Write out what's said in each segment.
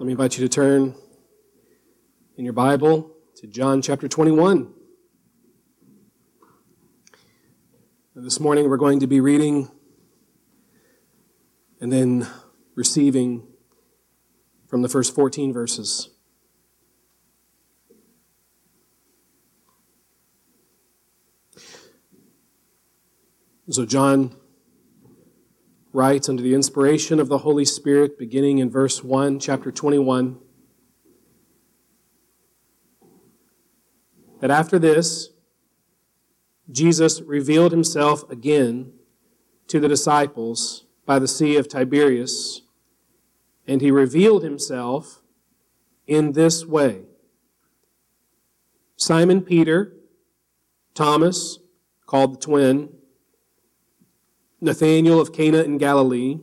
Let me invite you to turn in your Bible to John chapter 21. This morning we're going to be reading and then receiving from the first 14 verses. So, John writes under the inspiration of the Holy Spirit, beginning in verse 1, chapter 21, that after this, Jesus revealed himself again to the disciples by the Sea of Tiberias, and he revealed himself in this way. Simon Peter, Thomas, called the twin, Nathanael of Cana in Galilee,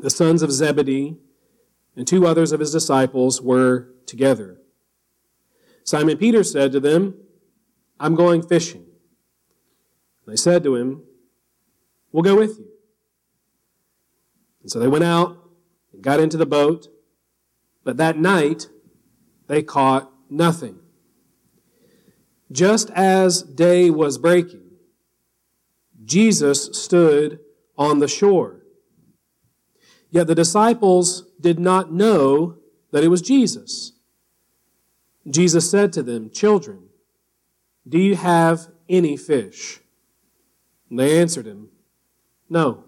the sons of Zebedee, and two others of his disciples were together. Simon Peter said to them, I'm going fishing. They said to him, We'll go with you. And so they went out and got into the boat, but that night they caught nothing. Just as day was breaking, Jesus stood on the shore. Yet the disciples did not know that it was Jesus. Jesus said to them, Children, do you have any fish? And they answered him, No.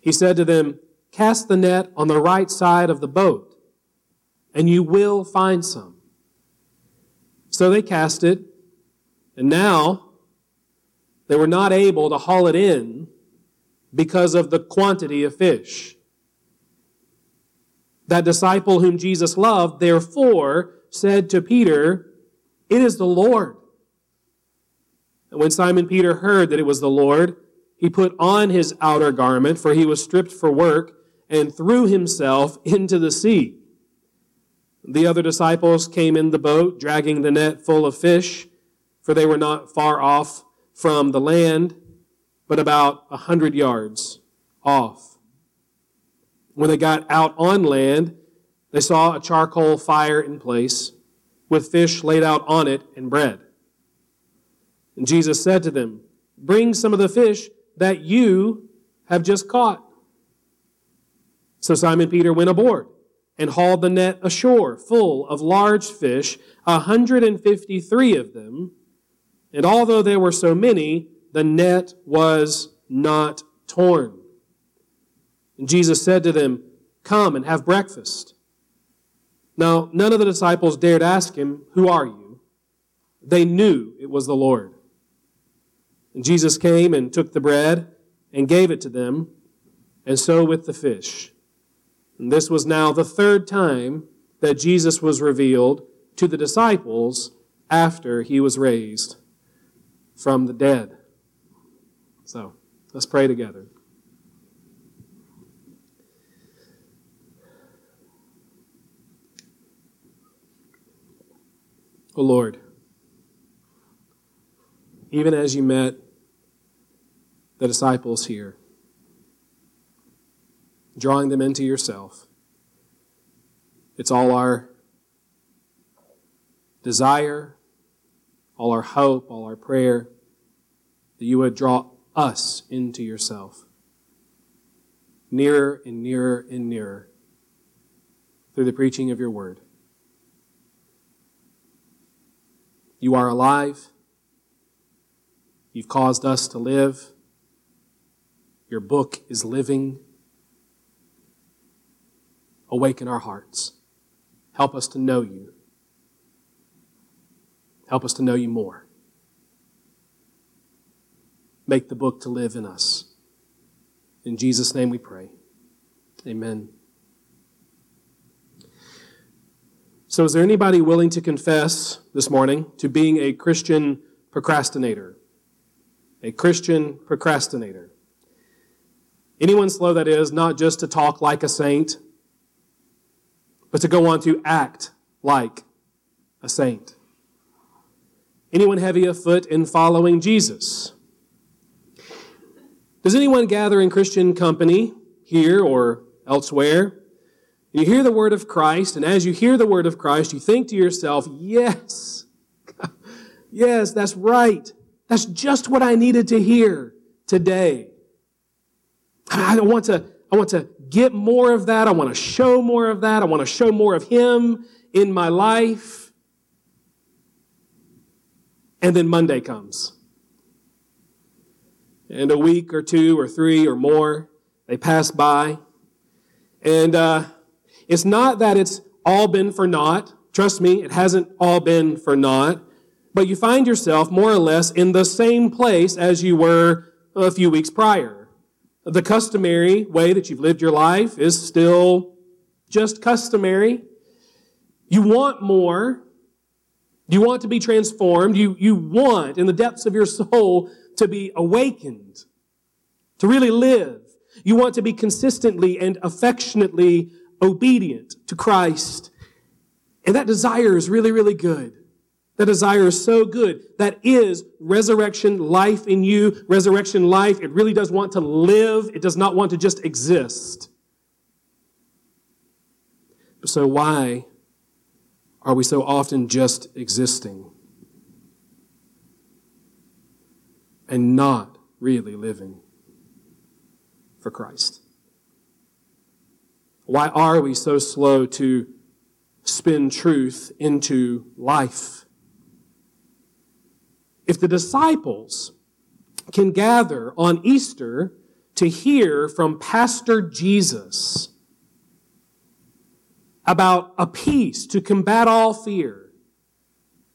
He said to them, Cast the net on the right side of the boat, and you will find some. So they cast it, and now they were not able to haul it in because of the quantity of fish. That disciple whom Jesus loved, therefore, said to Peter, It is the Lord. And when Simon Peter heard that it was the Lord, he put on his outer garment, for he was stripped for work, and threw himself into the sea. The other disciples came in the boat, dragging the net full of fish, for they were not far off from the land, but about a hundred yards off. When they got out on land, they saw a charcoal fire in place, with fish laid out on it and bread. And Jesus said to them, Bring some of the fish that you have just caught. So Simon Peter went aboard and hauled the net ashore full of large fish, a hundred and fifty three of them. And although there were so many, the net was not torn. And Jesus said to them, Come and have breakfast. Now, none of the disciples dared ask him, Who are you? They knew it was the Lord. And Jesus came and took the bread and gave it to them, and so with the fish. And this was now the third time that Jesus was revealed to the disciples after he was raised from the dead. So let's pray together. O oh Lord, even as you met the disciples here, drawing them into yourself, it's all our desire all our hope, all our prayer, that you would draw us into yourself. Nearer and nearer and nearer through the preaching of your word. You are alive. You've caused us to live. Your book is living. Awaken our hearts. Help us to know you. Help us to know you more. Make the book to live in us. In Jesus' name we pray. Amen. So, is there anybody willing to confess this morning to being a Christian procrastinator? A Christian procrastinator. Anyone slow, that is, not just to talk like a saint, but to go on to act like a saint. Anyone heavy of foot in following Jesus? Does anyone gather in Christian company here or elsewhere you hear the word of Christ, and as you hear the word of Christ, you think to yourself, yes, yes, that's right. That's just what I needed to hear today. I want to, I want to get more of that. I want to show more of that. I want to show more of Him in my life. And then Monday comes. And a week or two or three or more, they pass by. And, uh, it's not that it's all been for naught. Trust me, it hasn't all been for naught. But you find yourself more or less in the same place as you were a few weeks prior. The customary way that you've lived your life is still just customary. You want more. You want to be transformed. You, you want, in the depths of your soul, to be awakened, to really live. You want to be consistently and affectionately obedient to Christ. And that desire is really, really good. That desire is so good. That is resurrection life in you. Resurrection life, it really does want to live. It does not want to just exist. So why are we so often just existing and not really living for Christ? Why are we so slow to spin truth into life? If the disciples can gather on Easter to hear from Pastor Jesus about a peace to combat all fear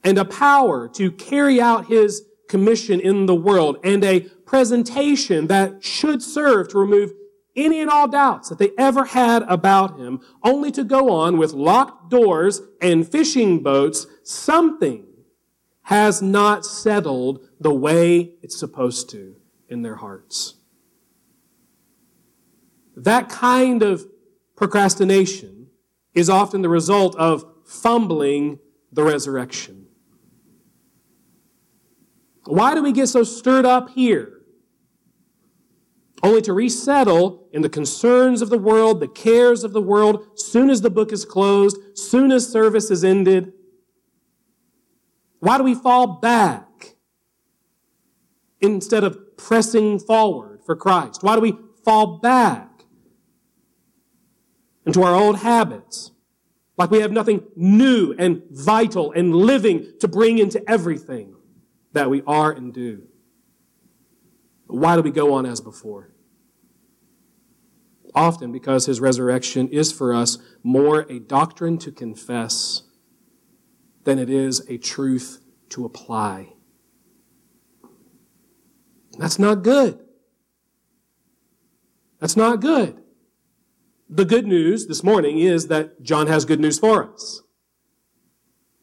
and a power to carry out his commission in the world and a presentation that should serve to remove any and all doubts that they ever had about him, only to go on with locked doors and fishing boats, something has not settled the way it's supposed to in their hearts. That kind of procrastination is often the result of fumbling the resurrection. Why do we get so stirred up here? only to resettle in the concerns of the world, the cares of the world, soon as the book is closed, soon as service is ended. Why do we fall back instead of pressing forward for Christ? Why do we fall back into our old habits? Like we have nothing new and vital and living to bring into everything that we are and do. Why do we go on as before? often because his resurrection is for us more a doctrine to confess than it is a truth to apply. That's not good. That's not good. The good news this morning is that John has good news for us.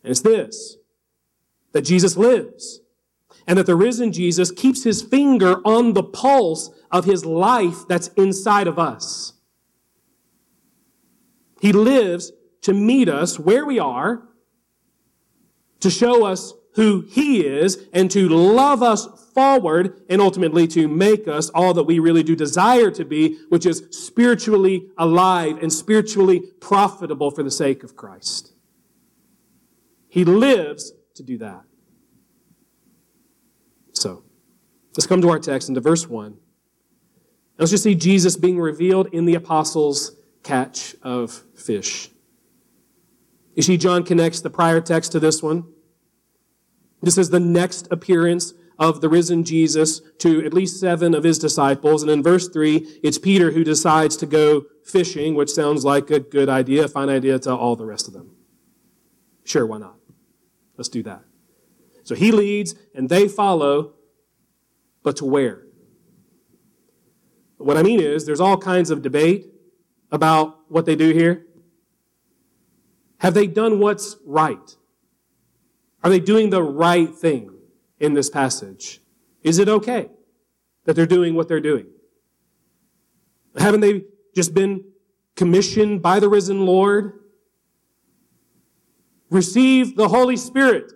And it's this that Jesus lives, and that the risen Jesus keeps his finger on the pulse of his life that's inside of us. He lives to meet us where we are, to show us who he is, and to love us forward, and ultimately to make us all that we really do desire to be, which is spiritually alive and spiritually profitable for the sake of Christ. He lives to do that. So, let's come to our text into verse 1. Let's just see Jesus being revealed in the apostles' catch of fish. You see, John connects the prior text to this one. This is the next appearance of the risen Jesus to at least seven of his disciples. And in verse three, it's Peter who decides to go fishing, which sounds like a good idea, a fine idea to all the rest of them. Sure, why not? Let's do that. So he leads and they follow, but to where? What I mean is, there's all kinds of debate about what they do here. Have they done what's right? Are they doing the right thing in this passage? Is it okay that they're doing what they're doing? Haven't they just been commissioned by the risen Lord? Receive the Holy Spirit.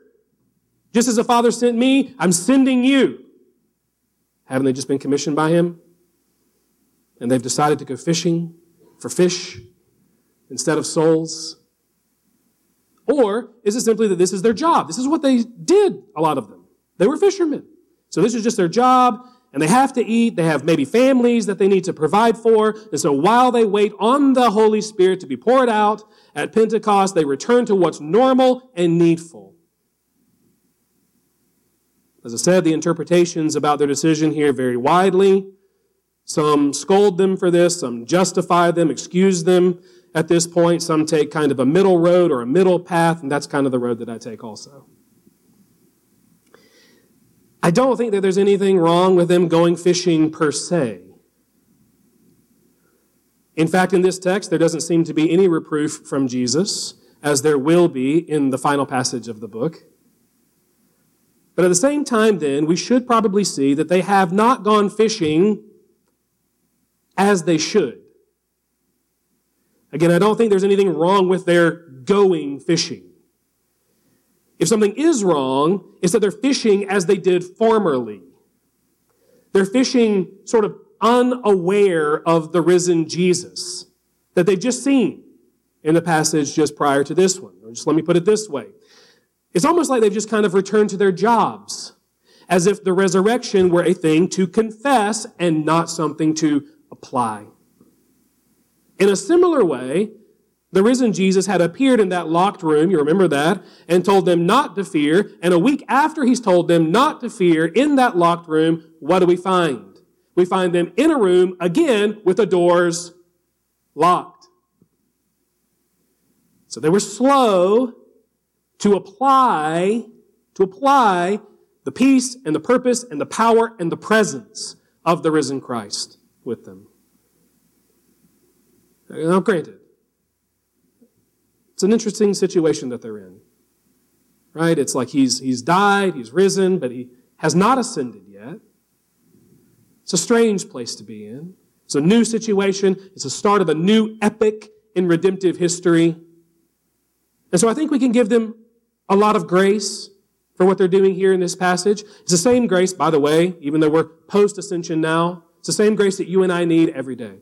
Just as the Father sent me, I'm sending you. Haven't they just been commissioned by Him? And they've decided to go fishing for fish instead of souls? Or is it simply that this is their job? This is what they did, a lot of them. They were fishermen. So this is just their job, and they have to eat. They have maybe families that they need to provide for. And so while they wait on the Holy Spirit to be poured out at Pentecost, they return to what's normal and needful. As I said, the interpretations about their decision here vary widely. Some scold them for this, some justify them, excuse them at this point. Some take kind of a middle road or a middle path, and that's kind of the road that I take also. I don't think that there's anything wrong with them going fishing per se. In fact, in this text, there doesn't seem to be any reproof from Jesus, as there will be in the final passage of the book. But at the same time, then, we should probably see that they have not gone fishing as they should. Again, I don't think there's anything wrong with their going fishing. If something is wrong, it's that they're fishing as they did formerly. They're fishing sort of unaware of the risen Jesus that they've just seen in the passage just prior to this one. Or just let me put it this way. It's almost like they've just kind of returned to their jobs, as if the resurrection were a thing to confess and not something to apply. In a similar way, the risen Jesus had appeared in that locked room, you remember that, and told them not to fear. And a week after he's told them not to fear in that locked room, what do we find? We find them in a room again with the doors locked. So they were slow to apply, to apply the peace and the purpose and the power and the presence of the risen Christ with them. Now, granted, it's an interesting situation that they're in. Right? It's like he's, he's died, he's risen, but he has not ascended yet. It's a strange place to be in. It's a new situation. It's the start of a new epic in redemptive history. And so I think we can give them a lot of grace for what they're doing here in this passage. It's the same grace, by the way, even though we're post ascension now. It's the same grace that you and I need every day.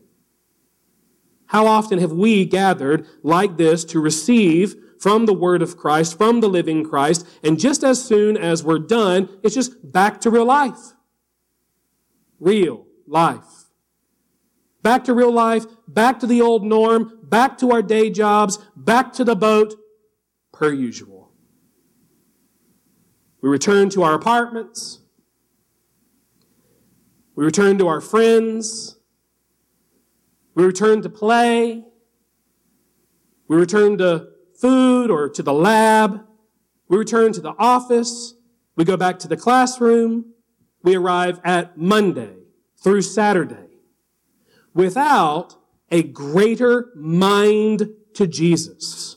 How often have we gathered like this to receive from the Word of Christ, from the living Christ, and just as soon as we're done, it's just back to real life. Real life. Back to real life, back to the old norm, back to our day jobs, back to the boat, per usual. We return to our apartments. We return to our friends. We return to play. We return to food or to the lab. We return to the office. We go back to the classroom. We arrive at Monday through Saturday without a greater mind to Jesus.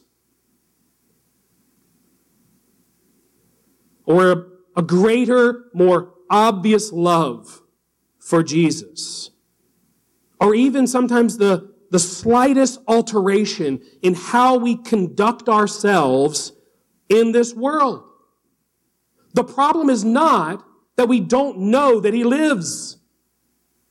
Or a, greater, more obvious love for Jesus or even sometimes the, the slightest alteration in how we conduct ourselves in this world. The problem is not that we don't know that He lives.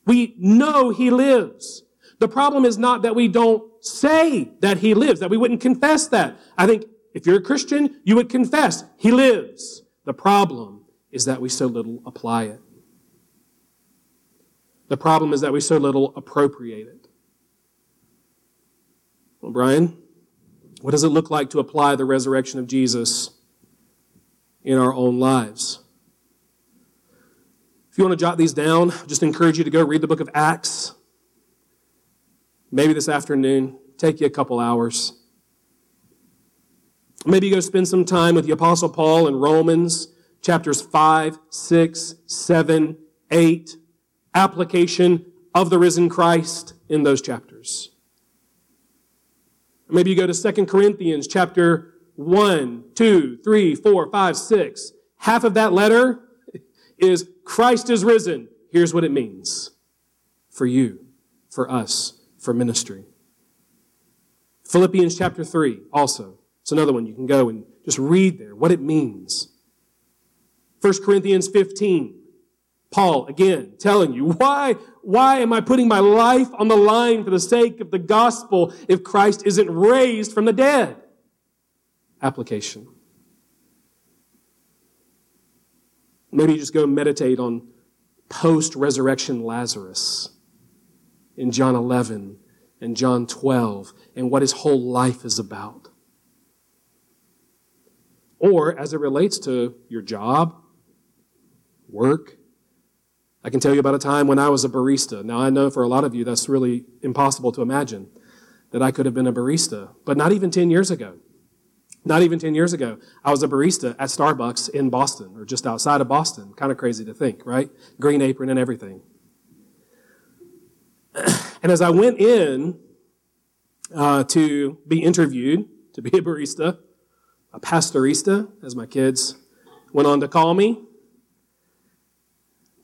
We know He lives. The problem is not that we don't say that He lives, that we wouldn't confess that. I think if you're a Christian, you would confess He lives. The problem is that we so little apply it. The problem is that we so little appropriate it. Well, Brian, what does it look like to apply the resurrection of Jesus in our own lives? If you want to jot these down, I just encourage you to go read the book of Acts. Maybe this afternoon, take you a couple hours. Maybe you go spend some time with the Apostle Paul in Romans chapters 5, 6, 7, 8, application of the risen Christ in those chapters. Maybe you go to Second Corinthians chapter 1, 2, 3, 4, 5, 6. Half of that letter is Christ is risen. Here's what it means for you, for us, for ministry. Philippians chapter 3 also. It's another one you can go and just read there what it means. 1 Corinthians 15. Paul, again, telling you, why, why am I putting my life on the line for the sake of the gospel if Christ isn't raised from the dead? Application. Maybe you just go meditate on post resurrection Lazarus in John 11 and John 12 and what his whole life is about. Or as it relates to your job, work. I can tell you about a time when I was a barista. Now, I know for a lot of you that's really impossible to imagine that I could have been a barista, but not even 10 years ago. Not even 10 years ago, I was a barista at Starbucks in Boston, or just outside of Boston. Kind of crazy to think, right? Green apron and everything. And as I went in uh, to be interviewed to be a barista, a pastorista, as my kids went on to call me,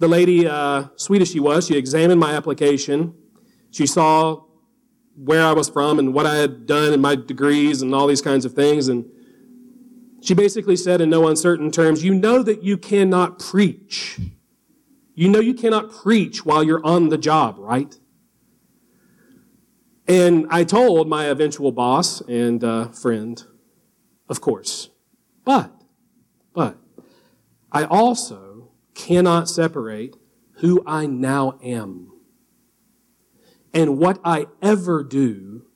the lady, uh, sweet as she was, she examined my application. She saw where I was from and what I had done and my degrees and all these kinds of things. And she basically said in no uncertain terms, You know that you cannot preach. You know you cannot preach while you're on the job, right? And I told my eventual boss and uh, friend, of course. But, but, I also cannot separate who I now am and what I ever do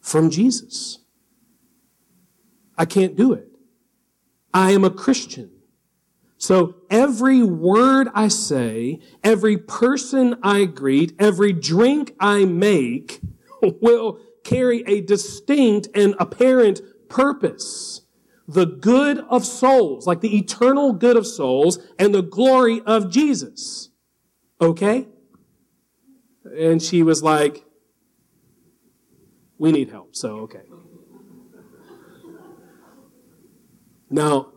from Jesus. I can't do it. I am a Christian. So every word I say, every person I greet, every drink I make will carry a distinct and apparent purpose the good of souls, like the eternal good of souls and the glory of Jesus. Okay? And she was like, We need help, so okay. Now,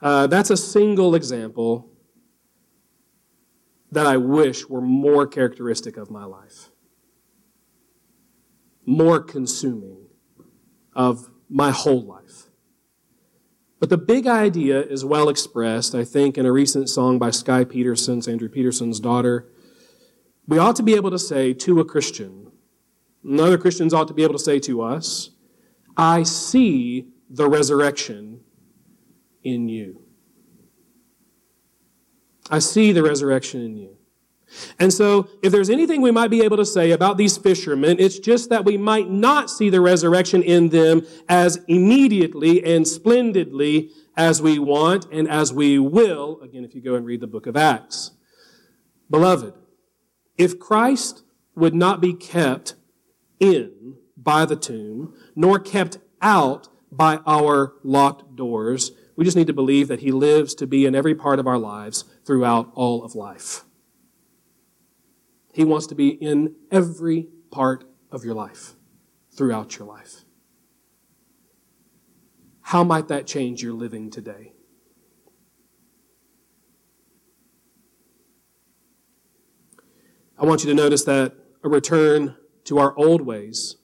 uh, that's a single example that I wish were more characteristic of my life, more consuming of my whole life. But the big idea is well expressed, I think, in a recent song by Skye Peterson, Andrew Peterson's daughter. We ought to be able to say to a Christian, and other Christians ought to be able to say to us, I see the resurrection in you. I see the resurrection in you. And so, if there's anything we might be able to say about these fishermen, it's just that we might not see the resurrection in them as immediately and splendidly as we want and as we will. Again, if you go and read the book of Acts. Beloved, if Christ would not be kept in by the tomb, nor kept out by our locked doors, we just need to believe that he lives to be in every part of our lives throughout all of life. He wants to be in every part of your life, throughout your life. How might that change your living today? I want you to notice that a return to our old ways,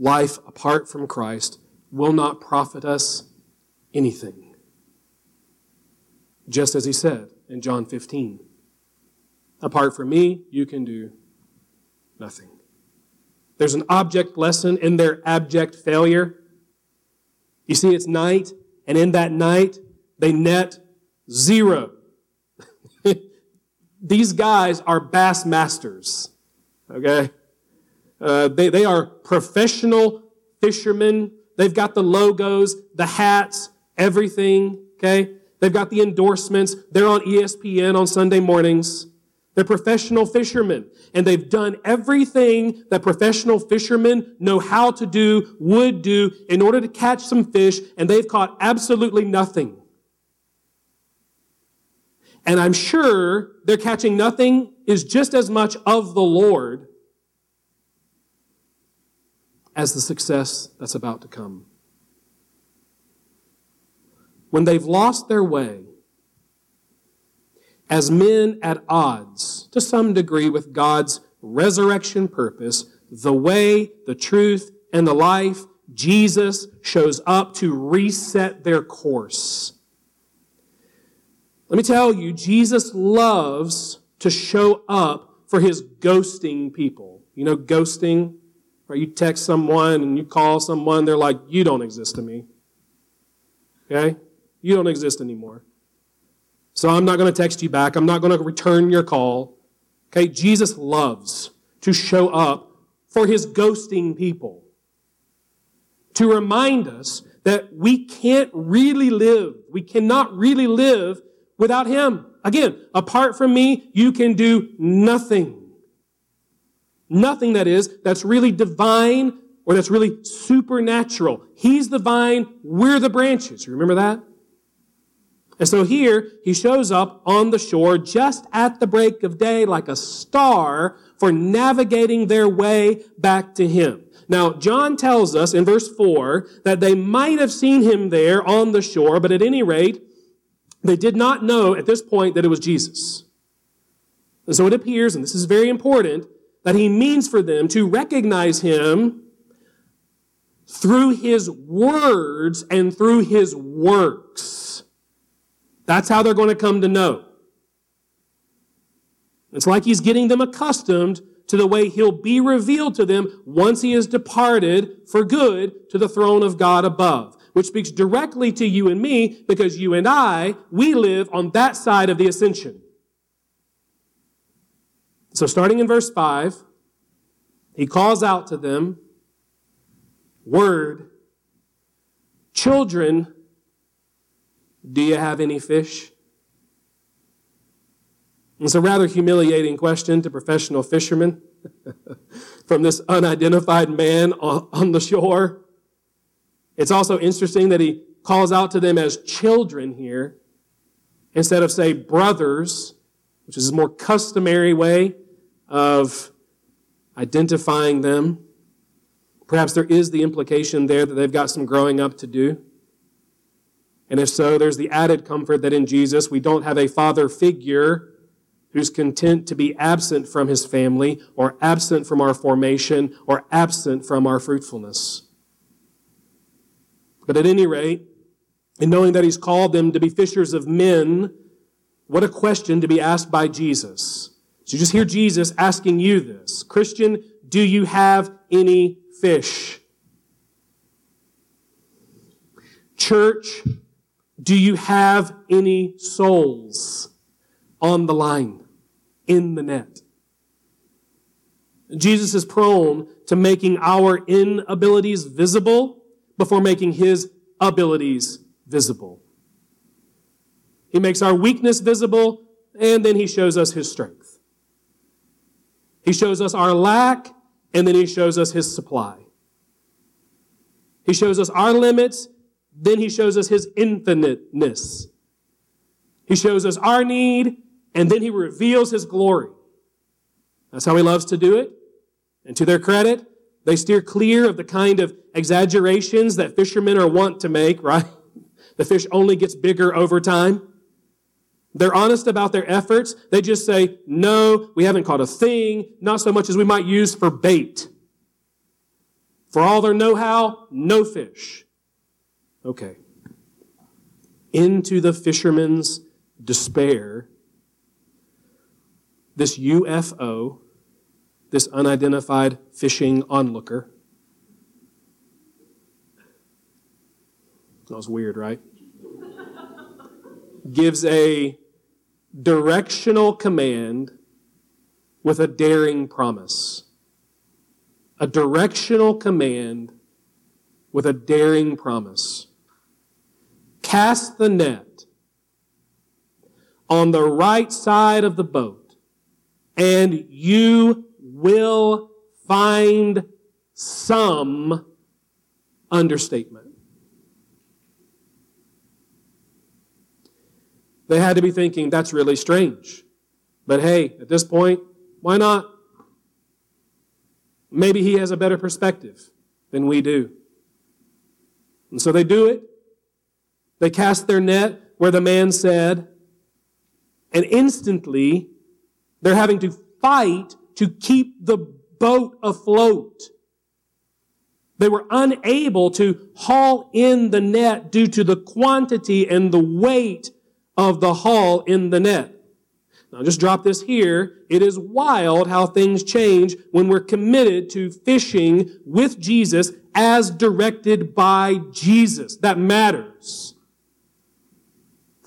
life apart from Christ, will not profit us anything. Just as he said in John 15. Apart from me, you can do nothing. There's an object lesson in their abject failure. You see, it's night, and in that night, they net zero. These guys are bass masters, okay? Uh, they, they are professional fishermen. They've got the logos, the hats, everything, okay? They've got the endorsements. They're on ESPN on Sunday mornings. They're professional fishermen, and they've done everything that professional fishermen know how to do, would do, in order to catch some fish, and they've caught absolutely nothing. And I'm sure they're catching nothing is just as much of the Lord as the success that's about to come. When they've lost their way, as men at odds to some degree with God's resurrection purpose, the way, the truth, and the life, Jesus shows up to reset their course. Let me tell you, Jesus loves to show up for his ghosting people. You know, ghosting? Right? You text someone and you call someone, they're like, you don't exist to me. Okay? You don't exist anymore. So I'm not going to text you back. I'm not going to return your call. Okay? Jesus loves to show up for his ghosting people. To remind us that we can't really live, we cannot really live without him. Again, apart from me, you can do nothing. Nothing that is, that's really divine or that's really supernatural. He's the vine, we're the branches. You remember that? And so here, he shows up on the shore just at the break of day like a star for navigating their way back to him. Now, John tells us in verse 4 that they might have seen him there on the shore, but at any rate, they did not know at this point that it was Jesus. And so it appears, and this is very important, that he means for them to recognize him through his words and through his works. That's how they're going to come to know. It's like he's getting them accustomed to the way he'll be revealed to them once he has departed for good to the throne of God above which speaks directly to you and me because you and I, we live on that side of the ascension. So, starting in verse 5, he calls out to them, Word, children, do you have any fish? It's a rather humiliating question to professional fishermen from this unidentified man on the shore. It's also interesting that he calls out to them as children here instead of, say, brothers, which is a more customary way of identifying them. Perhaps there is the implication there that they've got some growing up to do. And if so, there's the added comfort that in Jesus we don't have a father figure who's content to be absent from his family or absent from our formation or absent from our fruitfulness. But at any rate, in knowing that he's called them to be fishers of men, what a question to be asked by Jesus. So you just hear Jesus asking you this Christian, do you have any fish? Church, do you have any souls on the line, in the net? Jesus is prone to making our inabilities visible before making his abilities visible. He makes our weakness visible, and then he shows us his strength. He shows us our lack, and then he shows us his supply. He shows us our limits, then he shows us his infiniteness. He shows us our need, and then he reveals his glory. That's how he loves to do it. And to their credit, they steer clear of the kind of exaggerations that fishermen are wont to make, right? The fish only gets bigger over time. They're honest about their efforts. They just say, no, we haven't caught a thing, not so much as we might use for bait. For all their know-how, no fish. Okay. Into the fisherman's despair, this UFO this unidentified fishing onlooker. That was weird, right? Gives a directional command with a daring promise. A directional command with a daring promise. Cast the net on the right side of the boat, and you will find some understatement. They had to be thinking, that's really strange. But hey, at this point, why not? Maybe he has a better perspective. than we do. And so they do it. They cast their net where the man said, and instantly they're having to fight to keep the boat afloat. They were unable to haul in the net due to the quantity and the weight of the haul in the net. Now, just drop this here. It is wild how things change when we're committed to fishing with Jesus as directed by Jesus. That matters.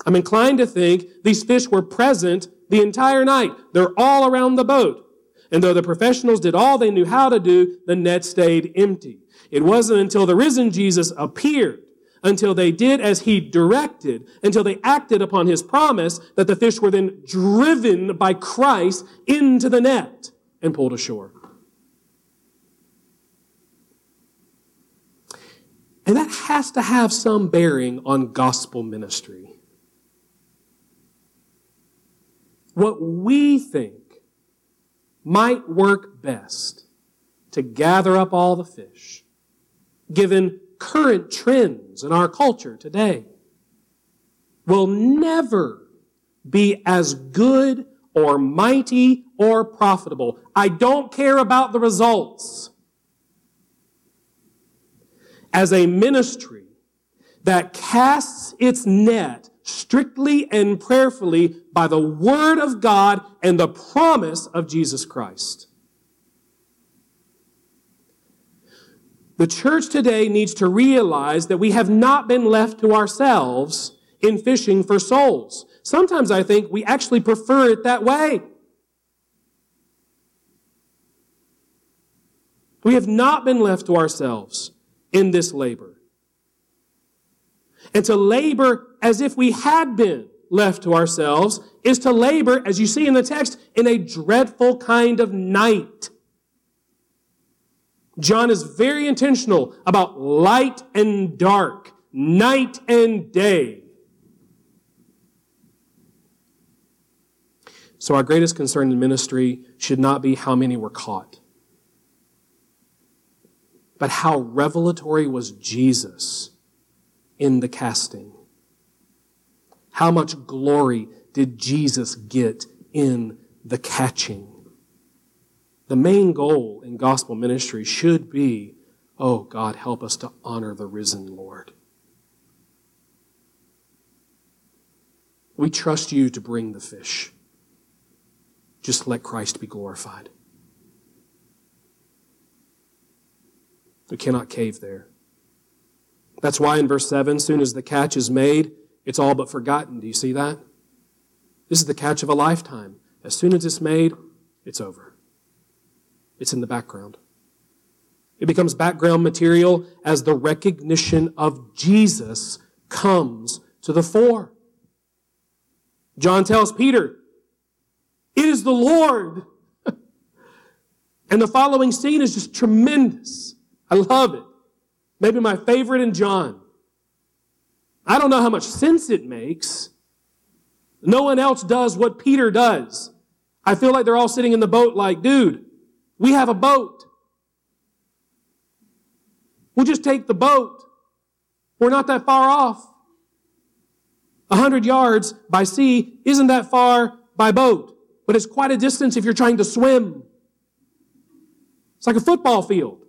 I'm inclined to think these fish were present the entire night. They're all around the boat. And though the professionals did all they knew how to do, the net stayed empty. It wasn't until the risen Jesus appeared, until they did as he directed, until they acted upon his promise, that the fish were then driven by Christ into the net and pulled ashore. And that has to have some bearing on gospel ministry. What we think might work best to gather up all the fish given current trends in our culture today, will never be as good or mighty or profitable. I don't care about the results. As a ministry that casts its net strictly and prayerfully by the Word of God and the promise of Jesus Christ. The church today needs to realize that we have not been left to ourselves in fishing for souls. Sometimes I think we actually prefer it that way. We have not been left to ourselves in this labor. And to labor as if we had been left to ourselves is to labor, as you see in the text, in a dreadful kind of night. John is very intentional about light and dark, night and day. So, our greatest concern in ministry should not be how many were caught, but how revelatory was Jesus in the casting. How much glory did Jesus get in the catching? The main goal in gospel ministry should be oh, God, help us to honor the risen Lord. We trust you to bring the fish. Just let Christ be glorified. We cannot cave there. That's why in verse 7, soon as the catch is made, it's all but forgotten. Do you see that? This is the catch of a lifetime. As soon as it's made, it's over. It's in the background. It becomes background material as the recognition of Jesus comes to the fore. John tells Peter, It is the Lord. and the following scene is just tremendous. I love it. Maybe my favorite in John. I don't know how much sense it makes. No one else does what Peter does. I feel like they're all sitting in the boat like, dude, we have a boat. We'll just take the boat. We're not that far off. A hundred yards by sea isn't that far by boat, but it's quite a distance if you're trying to swim. It's like a football field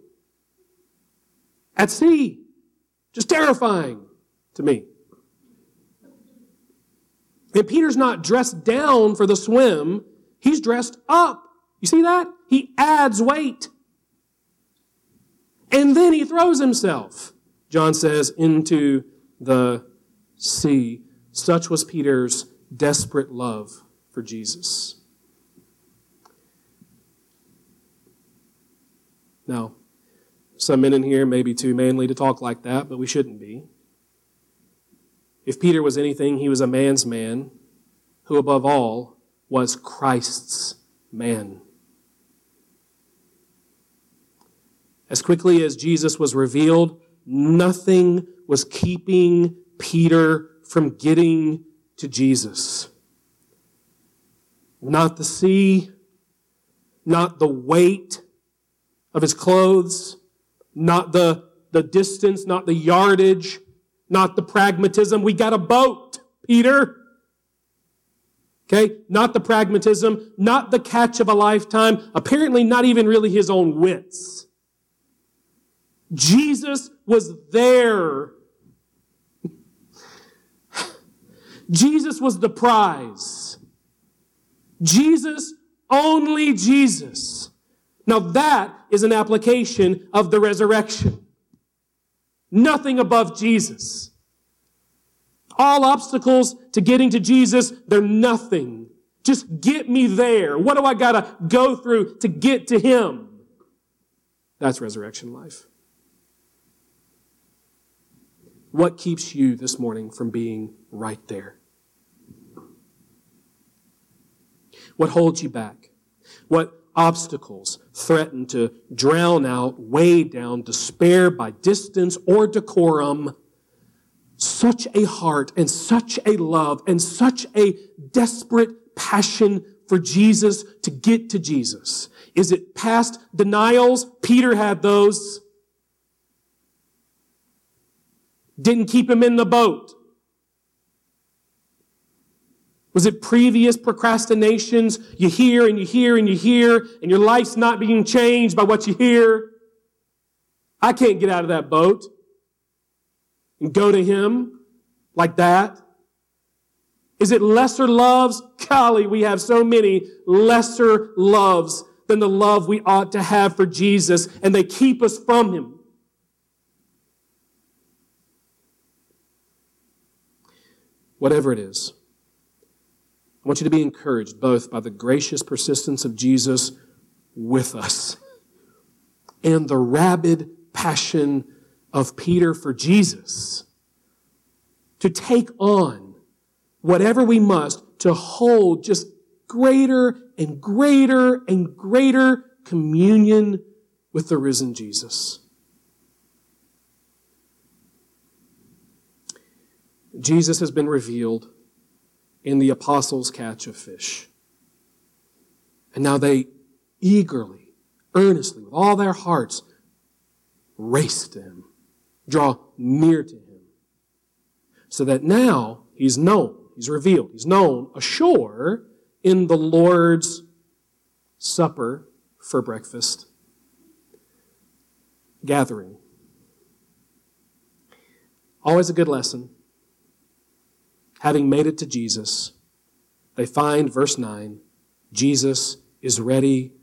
at sea. Just terrifying to me. And Peter's not dressed down for the swim, he's dressed up. You see that? He adds weight. And then he throws himself, John says, into the sea. Such was Peter's desperate love for Jesus. Now, some men in here may be too manly to talk like that, but we shouldn't be. If Peter was anything, he was a man's man who, above all, was Christ's man. As quickly as Jesus was revealed, nothing was keeping Peter from getting to Jesus. Not the sea, not the weight of his clothes, not the, the distance, not the yardage, not the pragmatism. We got a boat, Peter. Okay? Not the pragmatism, not the catch of a lifetime, apparently not even really his own wits. Jesus was there. Jesus was the prize. Jesus, only Jesus. Now that is an application of the resurrection. Nothing above Jesus. All obstacles to getting to Jesus, they're nothing. Just get me there. What do I gotta go through to get to Him? That's resurrection life. What keeps you this morning from being right there? What holds you back? What obstacles threaten to drown out, weigh down despair by distance or decorum? Such a heart and such a love and such a desperate passion for Jesus to get to Jesus. Is it past denials? Peter had those. Didn't keep him in the boat. Was it previous procrastinations? You hear and you hear and you hear, and your life's not being changed by what you hear. I can't get out of that boat and go to Him like that. Is it lesser loves? Golly, we have so many lesser loves than the love we ought to have for Jesus, and they keep us from Him. Whatever it is, I want you to be encouraged both by the gracious persistence of Jesus with us and the rabid passion of Peter for Jesus to take on whatever we must to hold just greater and greater and greater communion with the risen Jesus. Jesus has been revealed in the apostles' catch of fish. And now they eagerly, earnestly, with all their hearts, race to him, draw near to him. So that now he's known, he's revealed, he's known ashore in the Lord's supper for breakfast gathering. Always a good lesson having made it to Jesus, they find, verse 9, Jesus is ready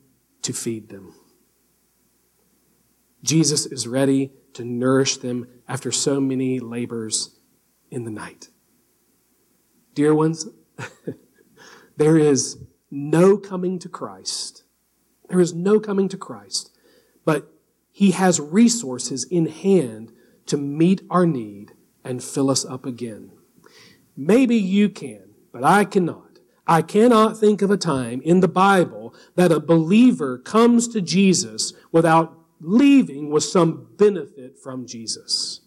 to feed them. Jesus is ready to nourish them after so many labors in the night. Dear ones, there is no coming to Christ. There is no coming to Christ, but He has resources in hand to meet our need and fill us up again. Maybe you can, but I cannot. I cannot think of a time in the Bible that a believer comes to Jesus without leaving with some benefit from Jesus.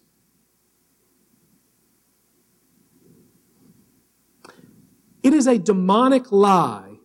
It is a demonic lie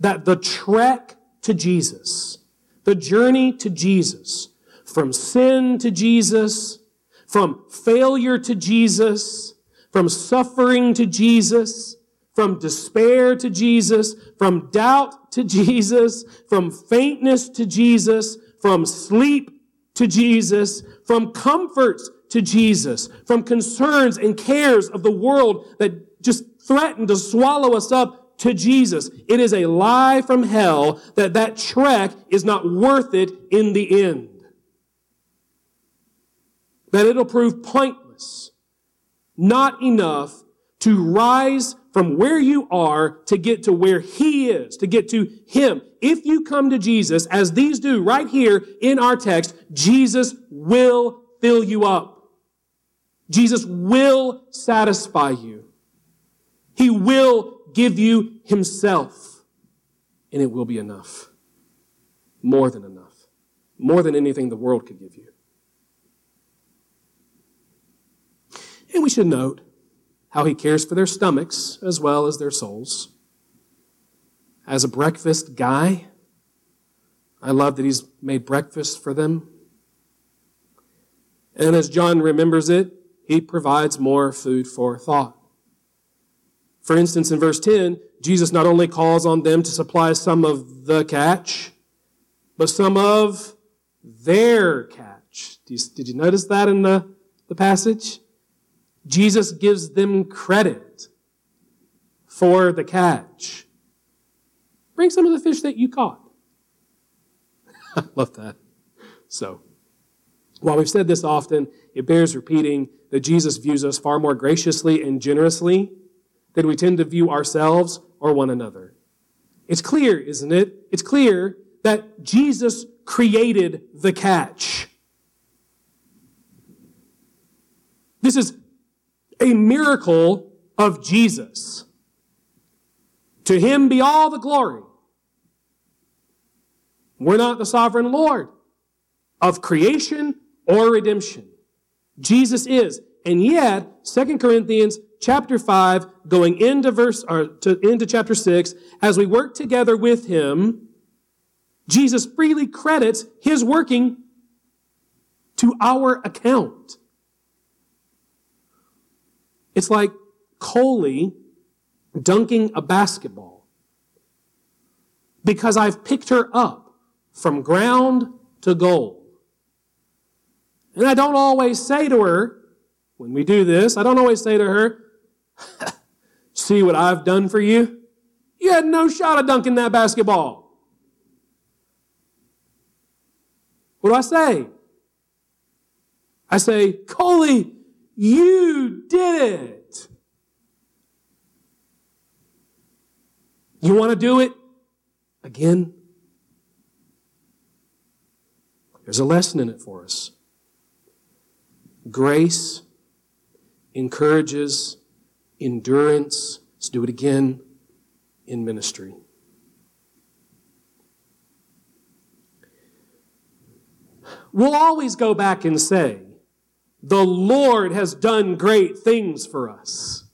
that the trek to Jesus, the journey to Jesus, from sin to Jesus, from failure to Jesus, from suffering to Jesus, from despair to Jesus, from doubt to Jesus, from faintness to Jesus, from sleep to Jesus, from comforts to Jesus, from concerns and cares of the world that just threaten to swallow us up to Jesus. It is a lie from hell that that trek is not worth it in the end. That it'll prove pointless not enough to rise from where you are to get to where He is, to get to Him. If you come to Jesus, as these do right here in our text, Jesus will fill you up. Jesus will satisfy you. He will give you Himself. And it will be enough. More than enough. More than anything the world could give you. And we should note how he cares for their stomachs as well as their souls. As a breakfast guy, I love that he's made breakfast for them. And as John remembers it, he provides more food for thought. For instance, in verse 10, Jesus not only calls on them to supply some of the catch, but some of their catch. Did you notice that in the, the passage? Jesus gives them credit for the catch. Bring some of the fish that you caught. I love that. So, while we've said this often, it bears repeating that Jesus views us far more graciously and generously than we tend to view ourselves or one another. It's clear, isn't it? It's clear that Jesus created the catch. This is a miracle of Jesus. To him be all the glory. We're not the sovereign Lord of creation or redemption. Jesus is. And yet, 2 Corinthians chapter 5, going into verse or to, into chapter 6, as we work together with him, Jesus freely credits his working to our account. It's like Coley dunking a basketball because I've picked her up from ground to goal. And I don't always say to her, when we do this, I don't always say to her, See what I've done for you? You had no shot of dunking that basketball. What do I say? I say, Coley, you did it. You want to do it again? There's a lesson in it for us. Grace encourages endurance. Let's do it again in ministry. We'll always go back and say, the Lord has done great things for us.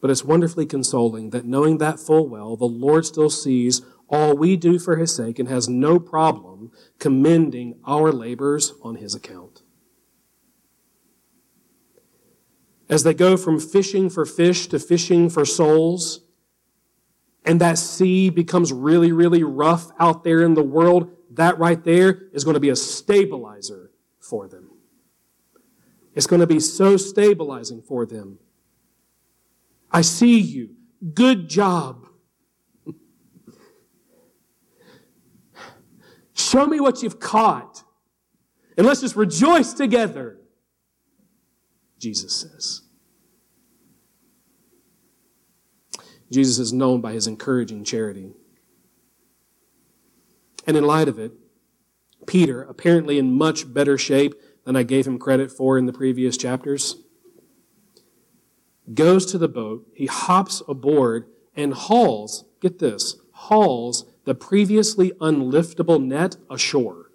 But it's wonderfully consoling that knowing that full well, the Lord still sees all we do for his sake and has no problem commending our labors on his account. as they go from fishing for fish to fishing for souls, and that sea becomes really, really rough out there in the world, that right there is going to be a stabilizer for them. It's going to be so stabilizing for them. I see you. Good job. Show me what you've caught. And let's just rejoice together. Jesus says. Jesus is known by his encouraging charity. And in light of it, Peter, apparently in much better shape than I gave him credit for in the previous chapters, goes to the boat, he hops aboard, and hauls, get this, hauls the previously unliftable net ashore.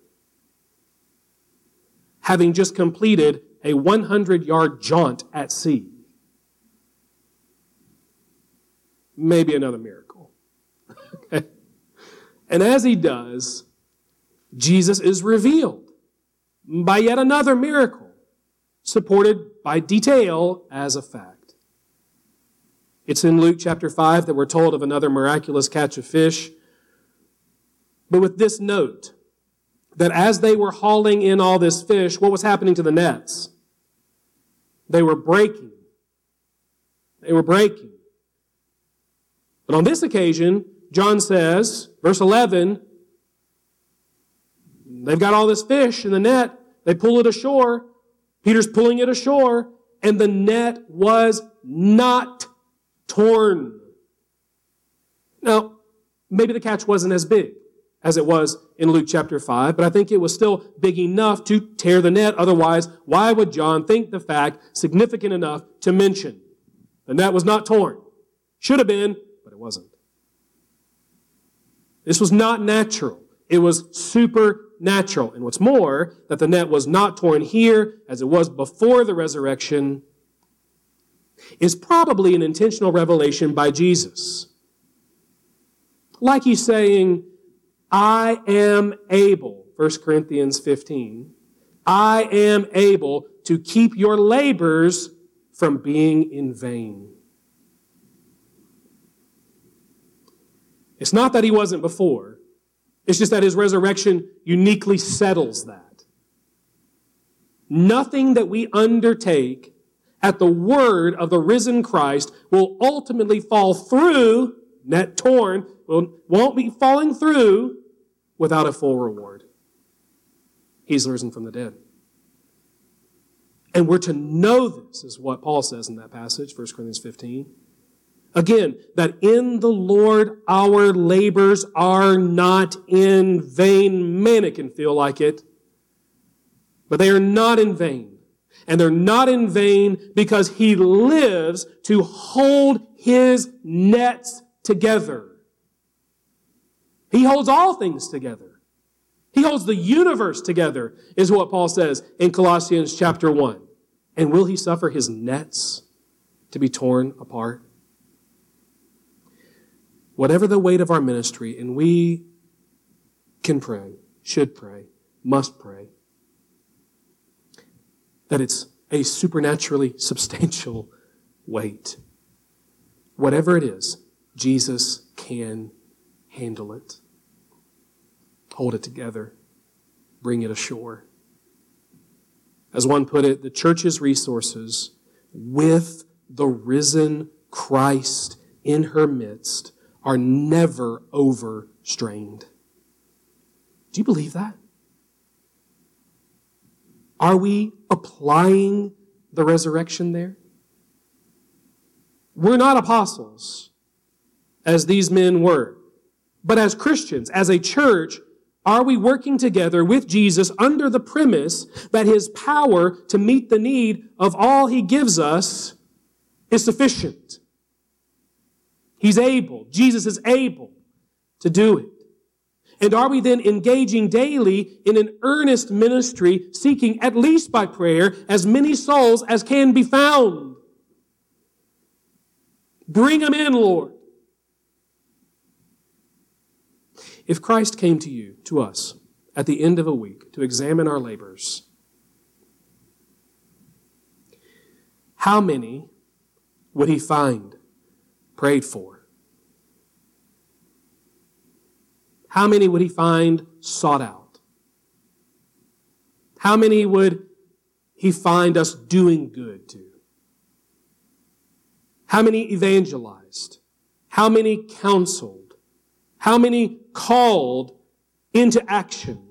Having just completed a 100 yard jaunt at sea. Maybe another miracle. and as he does, Jesus is revealed by yet another miracle, supported by detail as a fact. It's in Luke chapter 5 that we're told of another miraculous catch of fish. But with this note, that as they were hauling in all this fish, what was happening to the nets? They were breaking. They were breaking. But on this occasion, John says, verse 11, they've got all this fish in the net. They pull it ashore. Peter's pulling it ashore, and the net was not torn. Now, maybe the catch wasn't as big as it was in Luke chapter 5, but I think it was still big enough to tear the net. Otherwise, why would John think the fact significant enough to mention? The net was not torn. Should have been, but it wasn't. This was not natural. It was supernatural. And what's more, that the net was not torn here as it was before the resurrection is probably an intentional revelation by Jesus. Like he's saying, I am able, 1 Corinthians 15, I am able to keep your labors from being in vain. It's not that he wasn't before. It's just that his resurrection uniquely settles that. Nothing that we undertake at the word of the risen Christ will ultimately fall through, net torn, will, won't be falling through without a full reward. He's risen from the dead. And we're to know this, is what Paul says in that passage, 1 Corinthians 15. Again, that in the Lord our labors are not in vain. Man, it can feel like it. But they are not in vain. And they're not in vain because he lives to hold his nets together. He holds all things together. He holds the universe together, is what Paul says in Colossians chapter 1. And will he suffer his nets to be torn apart? Whatever the weight of our ministry, and we can pray, should pray, must pray, that it's a supernaturally substantial weight. Whatever it is, Jesus can handle it. Hold it together. Bring it ashore. As one put it, the church's resources with the risen Christ in her midst are never overstrained. Do you believe that? Are we applying the resurrection there? We're not apostles, as these men were. But as Christians, as a church, are we working together with Jesus under the premise that his power to meet the need of all he gives us is sufficient? He's able. Jesus is able to do it. And are we then engaging daily in an earnest ministry, seeking at least by prayer as many souls as can be found? Bring them in, Lord. If Christ came to you, to us, at the end of a week to examine our labors, how many would he find prayed for? How many would he find sought out? How many would he find us doing good to? How many evangelized? How many counseled? How many called into action?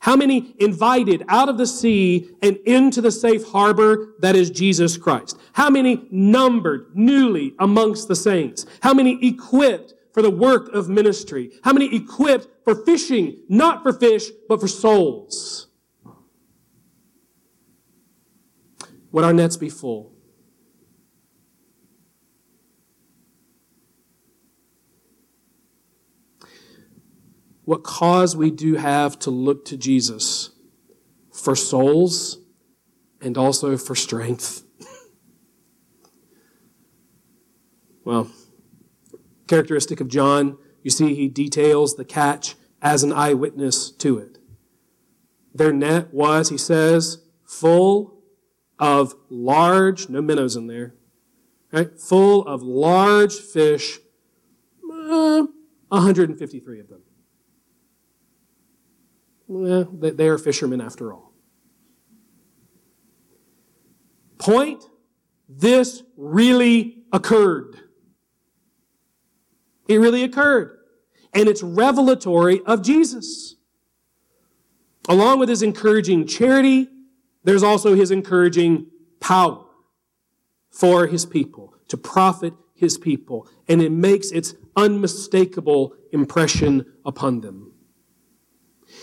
How many invited out of the sea and into the safe harbor that is Jesus Christ? How many numbered newly amongst the saints? How many equipped for the work of ministry? How many equipped for fishing, not for fish, but for souls? Would our nets be full? what cause we do have to look to Jesus for souls and also for strength. well, characteristic of John, you see, he details the catch as an eyewitness to it. Their net was, he says, full of large, no minnows in there, right? Full of large fish, uh, 153 of them eh, they are fishermen after all. Point, this really occurred. It really occurred. And it's revelatory of Jesus. Along with his encouraging charity, there's also his encouraging power for his people, to profit his people. And it makes its unmistakable impression upon them.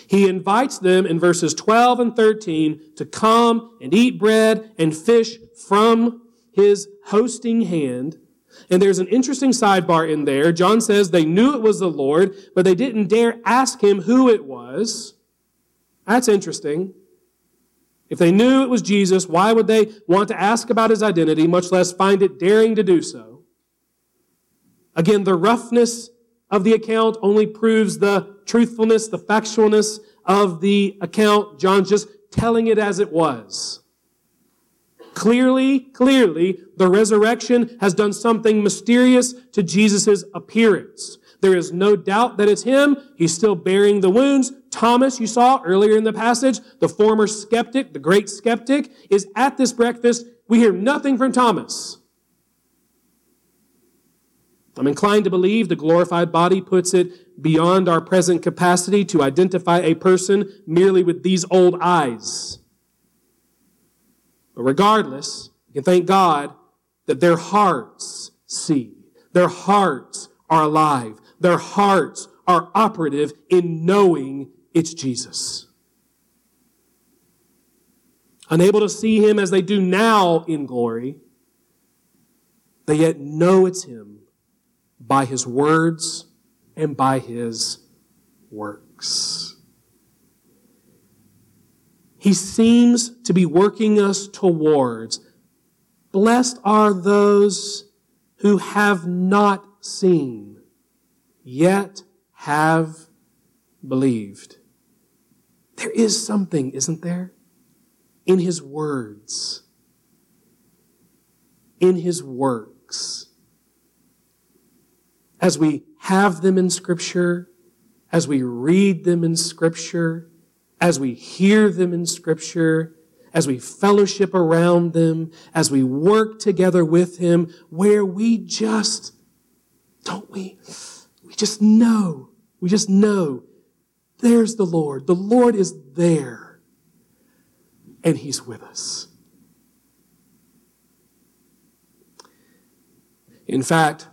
He invites them in verses 12 and 13 to come and eat bread and fish from his hosting hand. And there's an interesting sidebar in there. John says they knew it was the Lord, but they didn't dare ask him who it was. That's interesting. If they knew it was Jesus, why would they want to ask about his identity, much less find it daring to do so? Again, the roughness of the account only proves the truthfulness, the factualness of the account. John's just telling it as it was. Clearly, clearly, the resurrection has done something mysterious to Jesus' appearance. There is no doubt that it's him. He's still bearing the wounds. Thomas, you saw earlier in the passage, the former skeptic, the great skeptic, is at this breakfast. We hear nothing from Thomas. I'm inclined to believe the glorified body puts it beyond our present capacity to identify a person merely with these old eyes. But regardless, you can thank God that their hearts see. Their hearts are alive. Their hearts are operative in knowing it's Jesus. Unable to see him as they do now in glory, they yet know it's him by his words and by his works. He seems to be working us towards blessed are those who have not seen, yet have believed. There is something, isn't there? In his words, in his works as we have them in Scripture, as we read them in Scripture, as we hear them in Scripture, as we fellowship around them, as we work together with Him, where we just, don't we? We just know, we just know there's the Lord. The Lord is there, and He's with us. In fact,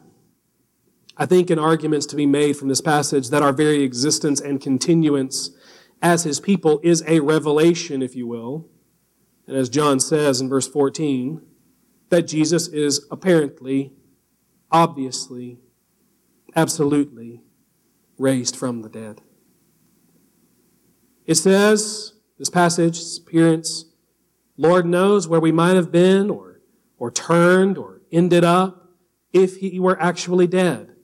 I think in arguments to be made from this passage that our very existence and continuance as his people is a revelation, if you will. And as John says in verse 14, that Jesus is apparently, obviously, absolutely raised from the dead. It says, this passage, this appearance, Lord knows where we might have been or, or turned or ended up if he were actually dead.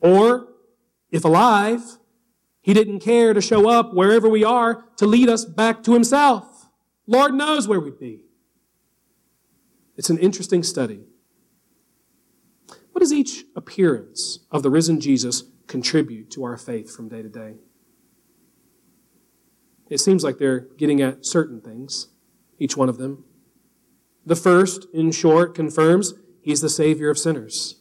Or, if alive, he didn't care to show up wherever we are to lead us back to himself. Lord knows where we'd be. It's an interesting study. What does each appearance of the risen Jesus contribute to our faith from day to day? It seems like they're getting at certain things, each one of them. The first, in short, confirms he's the Savior of sinners.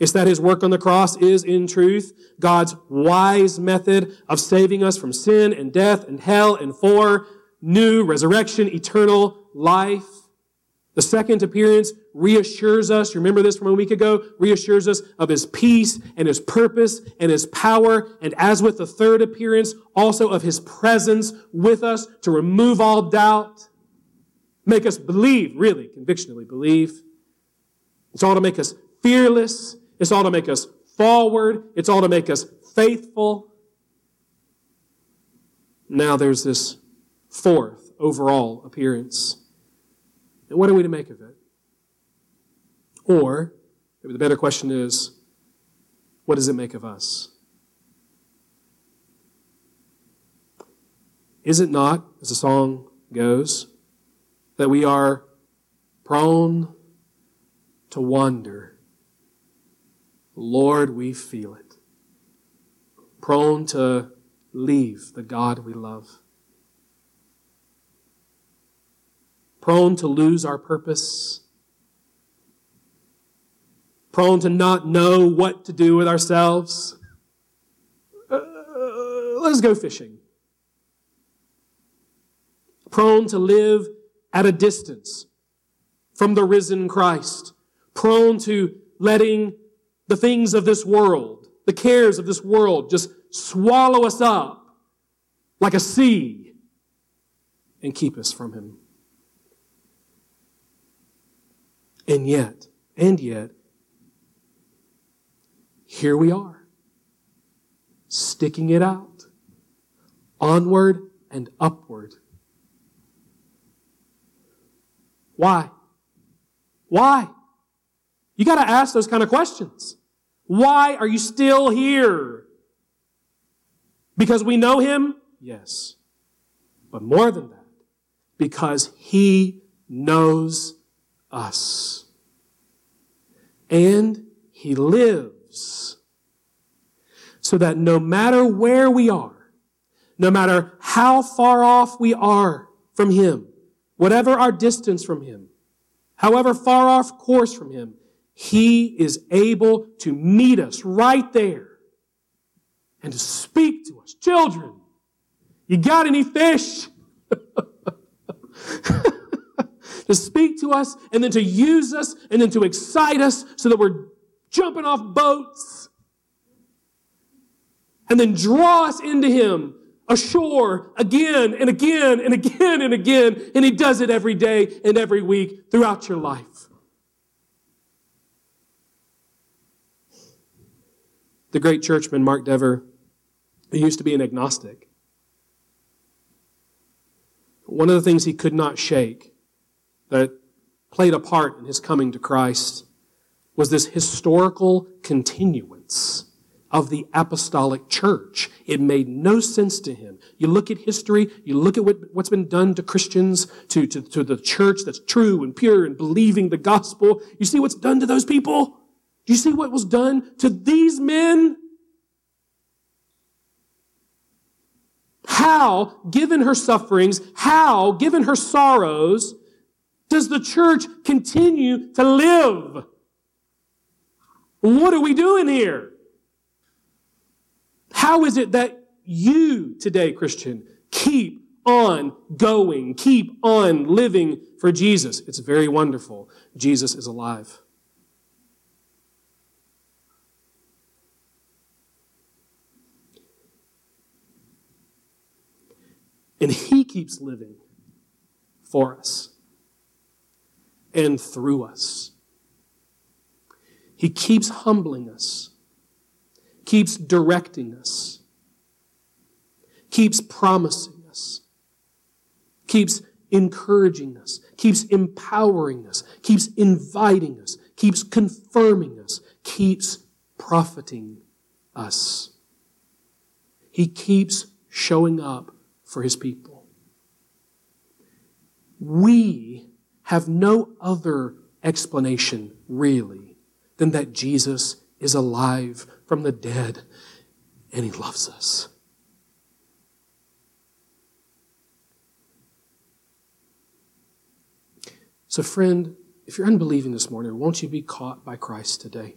It's that his work on the cross is, in truth, God's wise method of saving us from sin and death and hell and for new resurrection, eternal life. The second appearance reassures us, remember this from a week ago, reassures us of his peace and his purpose and his power. And as with the third appearance, also of his presence with us to remove all doubt, make us believe, really, convictionally believe. It's all to make us fearless it's all to make us forward. It's all to make us faithful. Now there's this fourth overall appearance. And what are we to make of it? Or, maybe the better question is, what does it make of us? Is it not, as the song goes, that we are prone to wander Lord, we feel it. Prone to leave the God we love. Prone to lose our purpose. Prone to not know what to do with ourselves. Uh, let's go fishing. Prone to live at a distance from the risen Christ. Prone to letting the things of this world, the cares of this world just swallow us up like a sea and keep us from Him. And yet, and yet, here we are, sticking it out, onward and upward. Why? Why? You got to ask those kind of questions. Why are you still here? Because we know him? Yes. but more than that, because He knows us. And He lives. So that no matter where we are, no matter how far off we are from Him, whatever our distance from Him, however far off course from Him, He is able to meet us right there and to speak to us. Children, you got any fish? to speak to us and then to use us and then to excite us so that we're jumping off boats and then draw us into Him ashore again and again and again and again. And He does it every day and every week throughout your life. The great churchman Mark Dever, who used to be an agnostic, one of the things he could not shake that played a part in his coming to Christ was this historical continuance of the apostolic church. It made no sense to him. You look at history, you look at what, what's been done to Christians, to, to, to the church that's true and pure and believing the gospel. You see what's done to those people? Do you see what was done to these men? How, given her sufferings, how, given her sorrows, does the church continue to live? What are we doing here? How is it that you today, Christian, keep on going, keep on living for Jesus? It's very wonderful. Jesus is alive. And He keeps living for us and through us. He keeps humbling us, keeps directing us, keeps promising us, keeps encouraging us, keeps empowering us, keeps inviting us, keeps confirming us, keeps profiting us. He keeps showing up for his people. We have no other explanation, really, than that Jesus is alive from the dead and he loves us. So, friend, if you're unbelieving this morning, won't you be caught by Christ today?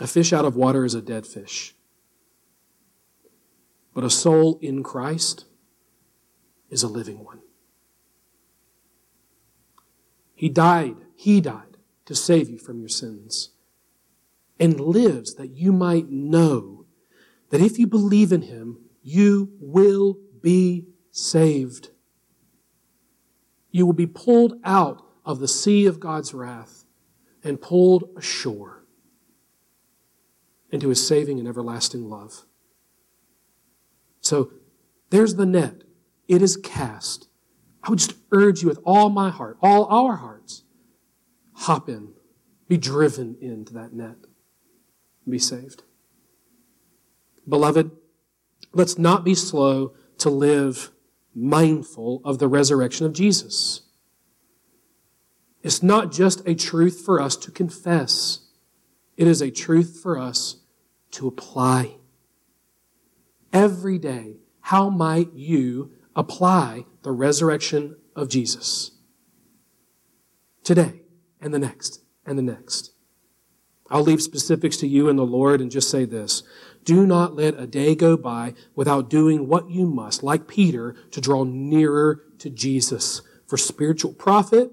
A fish out of water is a dead fish. But a soul in Christ is a living one. He died, He died to save you from your sins and lives that you might know that if you believe in Him, you will be saved. You will be pulled out of the sea of God's wrath and pulled ashore into his saving and everlasting love. So there's the net. It is cast. I would just urge you with all my heart, all our hearts, hop in, be driven into that net, and be saved. Beloved, let's not be slow to live mindful of the resurrection of Jesus. It's not just a truth for us to confess. It is a truth for us to apply. Every day, how might you apply the resurrection of Jesus? Today, and the next, and the next. I'll leave specifics to you and the Lord and just say this. Do not let a day go by without doing what you must, like Peter, to draw nearer to Jesus for spiritual profit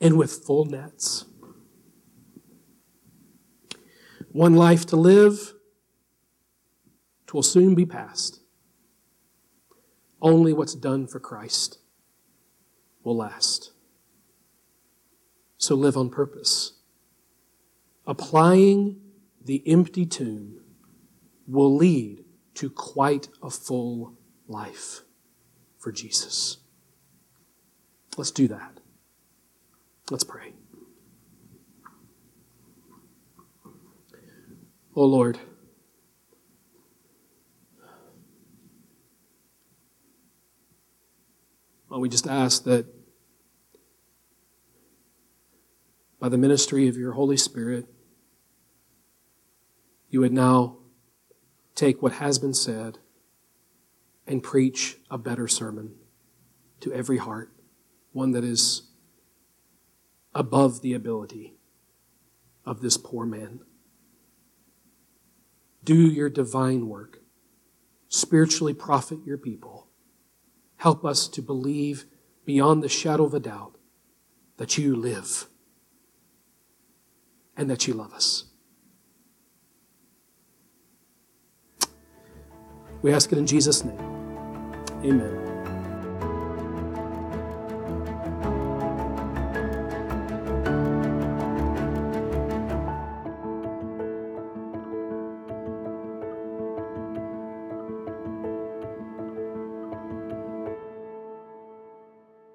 and with full nets. One life to live, twill soon be past. Only what's done for Christ will last. So live on purpose. Applying the empty tomb will lead to quite a full life for Jesus. Let's do that. Let's pray. O Lord. Well, we just ask that by the ministry of your Holy Spirit, you would now take what has been said and preach a better sermon to every heart, one that is above the ability of this poor man. Do your divine work. Spiritually profit your people. Help us to believe beyond the shadow of a doubt that you live and that you love us. We ask it in Jesus' name. Amen.